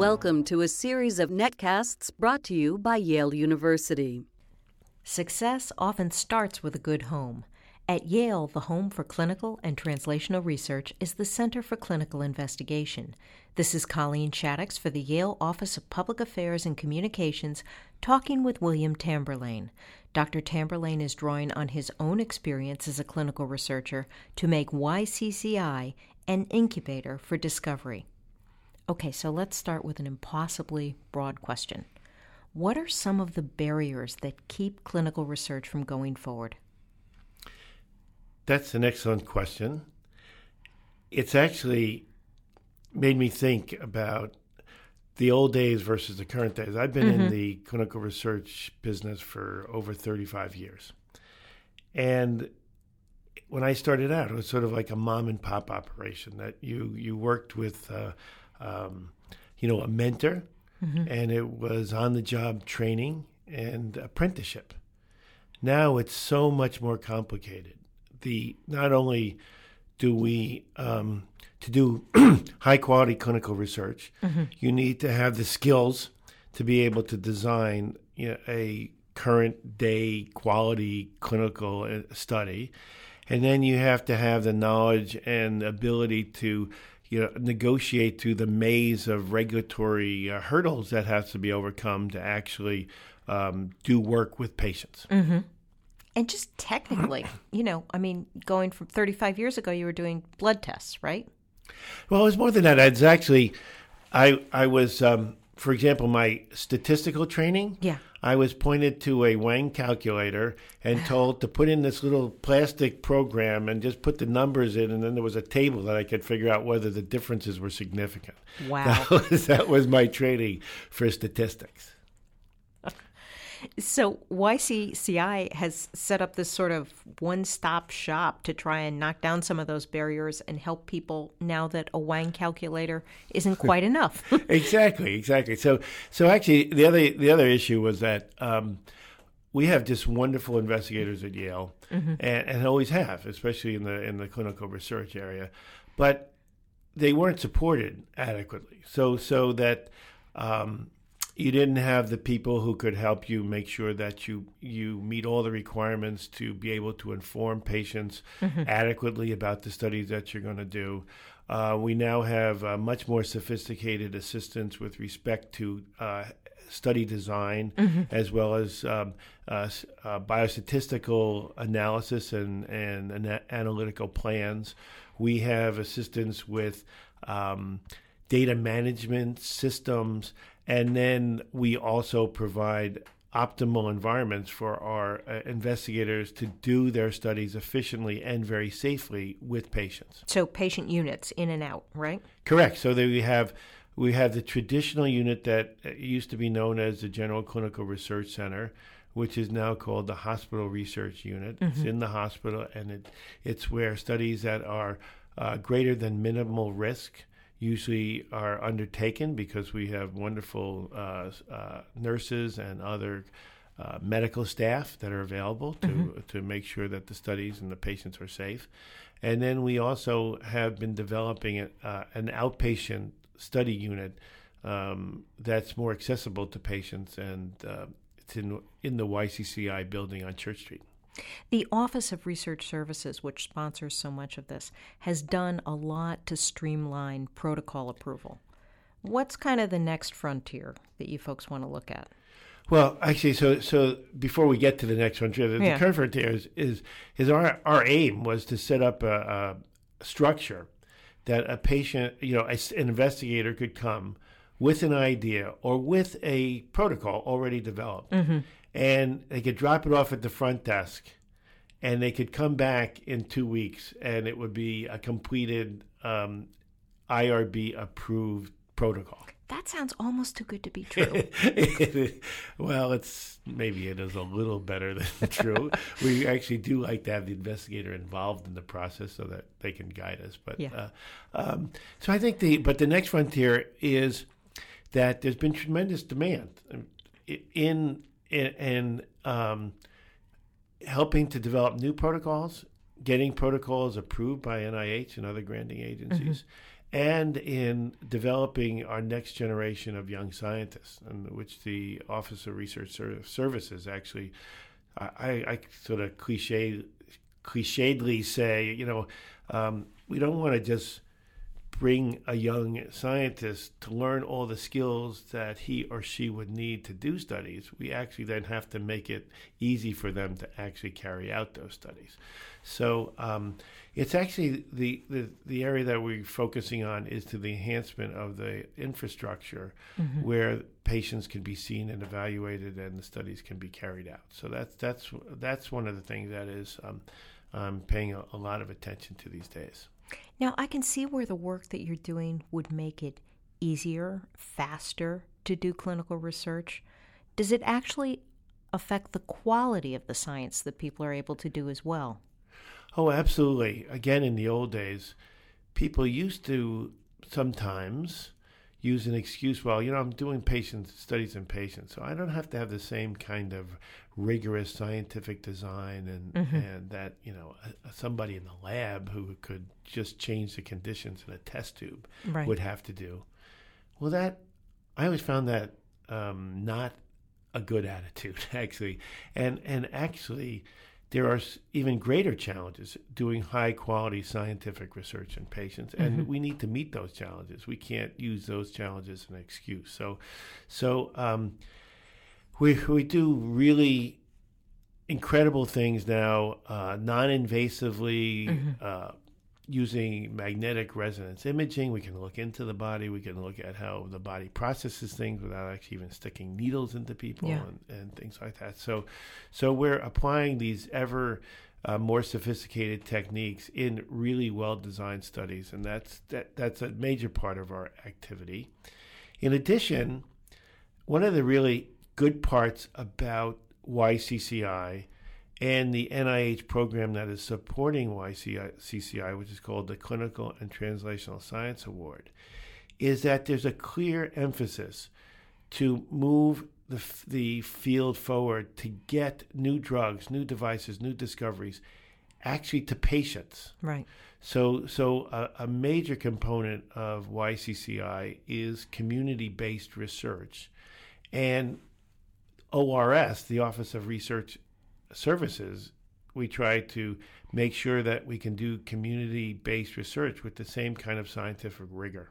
Welcome to a series of netcasts brought to you by Yale University. Success often starts with a good home. At Yale, the home for clinical and translational research is the Center for Clinical Investigation. This is Colleen Shaddox for the Yale Office of Public Affairs and Communications talking with William Tamborlane. Dr. Tamborlane is drawing on his own experience as a clinical researcher to make YCCI an incubator for discovery. Okay, so let's start with an impossibly broad question. What are some of the barriers that keep clinical research from going forward? That's an excellent question. It's actually made me think about the old days versus the current days. I've been mm-hmm. in the clinical research business for over 35 years. And when I started out, it was sort of like a mom and pop operation that you, you worked with, uh, um, you know, a mentor, mm-hmm. and it was on the job training and apprenticeship. Now it's so much more complicated. The not only do we um, to do high quality clinical research, mm-hmm. you need to have the skills to be able to design you know, a current day quality clinical uh, study. And then you have to have the knowledge and ability to you know, negotiate through the maze of regulatory uh, hurdles that has to be overcome to actually um, do work with patients. Mm-hmm. And just technically, you know, I mean, going from 35 years ago, you were doing blood tests, right? Well, it was more than that. It's actually, I I was, um, for example, my statistical training. Yeah. I was pointed to a Wang calculator and told to put in this little plastic program and just put the numbers in, and then there was a table that I could figure out whether the differences were significant. Wow. That was, that was my training for statistics. So YCCI has set up this sort of one-stop shop to try and knock down some of those barriers and help people now that a Wang calculator isn't quite enough. exactly, exactly. So, so actually, the other the other issue was that. Um, we have just wonderful investigators at Yale, mm-hmm. and, and always have, especially in the in the clinical research area, but they weren't supported adequately. So so that um, you didn't have the people who could help you make sure that you you meet all the requirements to be able to inform patients mm-hmm. adequately about the studies that you're going to do. Uh, we now have uh, much more sophisticated assistance with respect to uh, study design mm-hmm. as well as um, uh, uh, biostatistical analysis and, and, and, analytical plans. We have assistance with um, data management systems and then we also provide optimal environments for our uh, investigators to do their studies efficiently and very safely with patients. So patient units in and out, right? Correct. So that we have we have the traditional unit that uh, used to be known as the General Clinical Research Center, which is now called the Hospital Research Unit. Mm-hmm. It's in the hospital, and it, it's where studies that are uh, greater than minimal risk usually are undertaken because we have wonderful uh, uh, nurses and other uh, medical staff that are available to mm-hmm. to make sure that the studies and the patients are safe. And then we also have been developing a, uh, an outpatient study unit um, that's more accessible to patients, and uh, it's in in the YCCI building on Church Street. The Office of Research Services, which sponsors so much of this, has done a lot to streamline protocol approval. What's kind of the next frontier that you folks want to look at? Well, actually, so so before we get to the next frontier, the, yeah. the current frontier is, is, is our our aim was to set up a, a structure that a patient, you know, an investigator could come with an idea or with a protocol already developed. Mm-hmm and they could drop it off at the front desk and they could come back in two weeks and it would be a completed um, IRB approved protocol. That sounds almost too good to be true. well, it's maybe it is a little better than true. we actually do like to have the investigator involved in the process so that they can guide us. But yeah. uh, um, so I think the but the next frontier is that there's been tremendous demand in and um, helping to develop new protocols, getting protocols approved by NIH and other granting agencies, and in developing our next generation of young scientists, and which the Office of Research Services actually, I, I sort of cliche, clichédly say, you know, um, we don't want to just bring a young scientist to learn all the skills that he or she would need to do studies. We actually then have to make it easy for them to actually carry out those studies. So um, it's actually the, the, the area that we're focusing on is to the enhancement of the infrastructure mm-hmm. where patients can be seen and evaluated and the studies can be carried out. So that's that's that's one of the things that is um, um, paying a, a lot of attention to these days. Now I can see where the work that you're doing would make it easier, faster to do clinical research. Does it actually affect the quality of the science that people are able to do as well? Oh, absolutely. Again, in the old days, people used to sometimes use an excuse. Well, you know, I'm doing patient studies in patients, so I don't have to have the same kind of rigorous scientific design and mm-hmm. and that you know somebody in the lab who could just change the conditions in a test tube right. would have to do. Well, that I always found that um, not a good attitude actually, and and actually there are even greater challenges doing high quality scientific research in patients and mm-hmm. we need to meet those challenges we can't use those challenges as an excuse so so um, we, we do really incredible things now uh, non-invasively mm-hmm. uh, using magnetic resonance imaging. We can look into the body. We can look at how the body processes things without actually even sticking needles into people yeah. and, and, things like that. So, so we're applying these ever uh, more sophisticated techniques in really well designed studies, and that's that, that's a major part of our activity. In addition, one of the really good parts about YCCI and the NIH program that is supporting YCCI, which is called the Clinical and Translational Science Award, is that there's a clear emphasis to move the, the field forward to get new drugs, new devices, new discoveries actually to patients. Right. So, so a, a major component of YCCI is community based research. And ORS, the Office of Research services, we try to make sure that we can do community based research with the same kind of scientific rigor.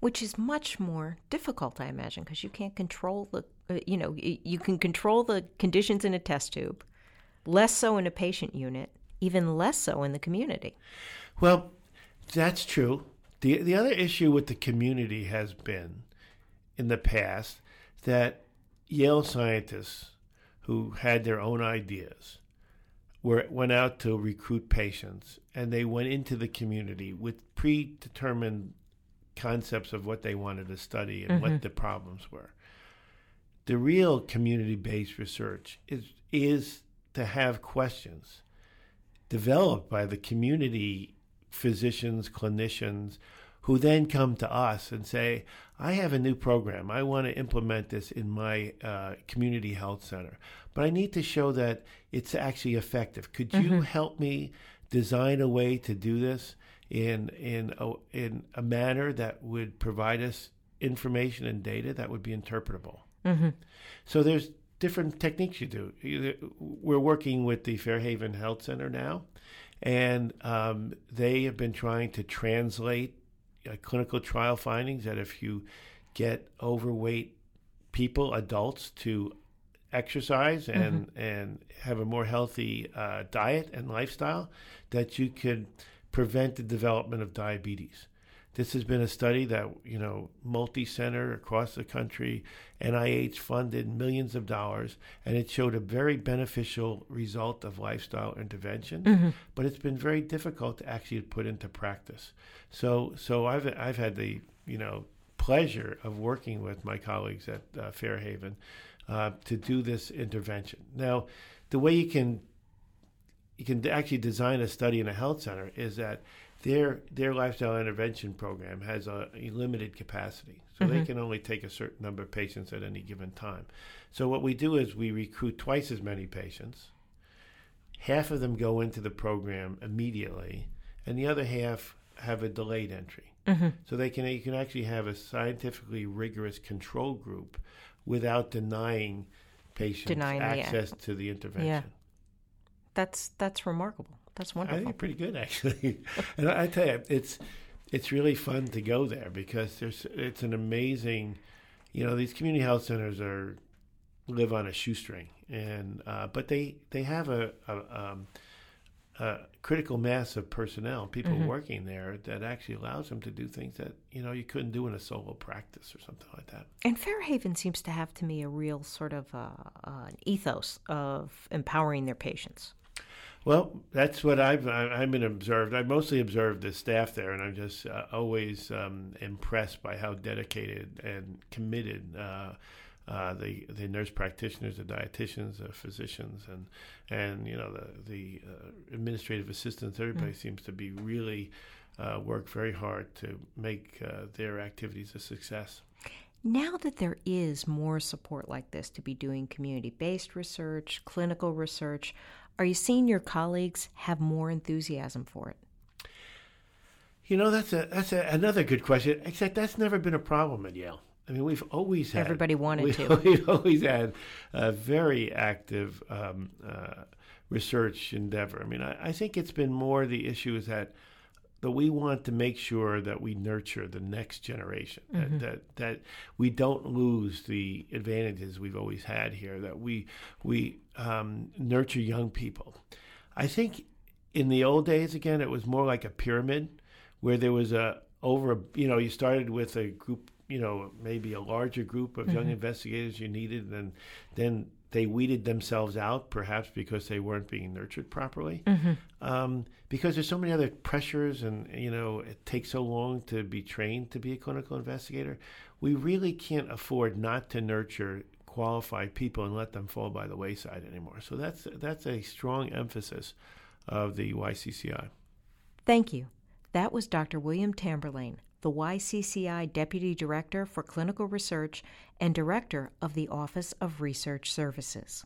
Which is much more difficult, I imagine, because you can't control the, uh, you know, you can control the conditions in a test tube, less so in a patient unit, even less so in the community. Well, that's true. The, the other issue with the community has been in the past that Yale scientists who had their own ideas were went out to recruit patients and they went into the community with predetermined concepts of what they wanted to study and mm-hmm. what the problems were. The real community-based research is is to have questions developed by the community physicians, clinicians who then come to us and say, I have a new program. I want to implement this in my uh, community health center, but I need to show that it's actually effective. Could you mm-hmm. help me design a way to do this in in a, in a manner that would provide us information and data that would be interpretable? Mm-hmm. So there's different techniques you do. We're working with the Fairhaven Health Center now, and um, they have been trying to translate clinical trial findings that if you get overweight people, adults, to exercise and mm-hmm. and have a more healthy uh, diet and lifestyle, that you could prevent the development of diabetes. This has been a study that, you know, multi center across the country, NIH funded millions of dollars, and it showed a very beneficial result of lifestyle intervention. Mm-hmm. But it's been very difficult to actually put into practice. So, so I've, I've had the, you know, pleasure of working with my colleagues at uh, Fairhaven uh, to do this intervention. Now, the way you can you can actually design a study in a health center is that their their lifestyle intervention program has a, a limited capacity, so mm-hmm. they can only take a certain number of patients at any given time. So what we do is we recruit twice as many patients. Half of them go into the program immediately, and the other half have a delayed entry. Mm-hmm. So they can you can actually have a scientifically rigorous control group without denying patients Denying the- access to the intervention. Yeah. That's that's remarkable. That's I wonderful. think pretty good actually. and I, I tell you, it's it's really fun to go there because there's it's an amazing, you know, these community health centers are live on a shoestring, and uh, but they they have a, a, um, a critical mass of personnel, people Mm-hmm. working there that actually allows them to do things that you know you couldn't do in a solo practice or something like that. And Fairhaven seems to have to me a real sort of uh, uh, an ethos of empowering their patients. Well, that's what I've I've been observed. I've mostly observed the staff there, and I'm just uh, always um, impressed by how dedicated and committed uh, uh, the the nurse practitioners, the dietitians, the physicians, and and you know the the uh, administrative assistants. Everybody seems to be really uh, work very hard to make uh, their activities a success. Now that there is more support like this to be doing community based research, clinical research, are you seeing your colleagues have more enthusiasm for it? You know, that's a that's a, another good question. Except that's never been a problem at Yale. I mean, we've always had Everybody wanted we, to. We've always had a very active um, uh, research endeavor. I mean, I, I think it's been more the issue is that that we want to make sure that we nurture the next generation. That, that that we don't lose the advantages we've always had here. That we we um, nurture young people. I think in the old days, again, it was more like a pyramid where there was a over you know you started with a group you know maybe a larger group of young investigators you needed and then they weeded themselves out perhaps because they weren't being nurtured properly um, because there's so many other pressures and you know it takes so long to be trained to be a clinical investigator we really can't afford not to nurture qualified people and let them fall by the wayside anymore so that's that's a strong emphasis of the YCCI Thank you. That was Dr. William Tamborlane, the YCCI Deputy Director for Clinical Research and Director of the Office of Research Services.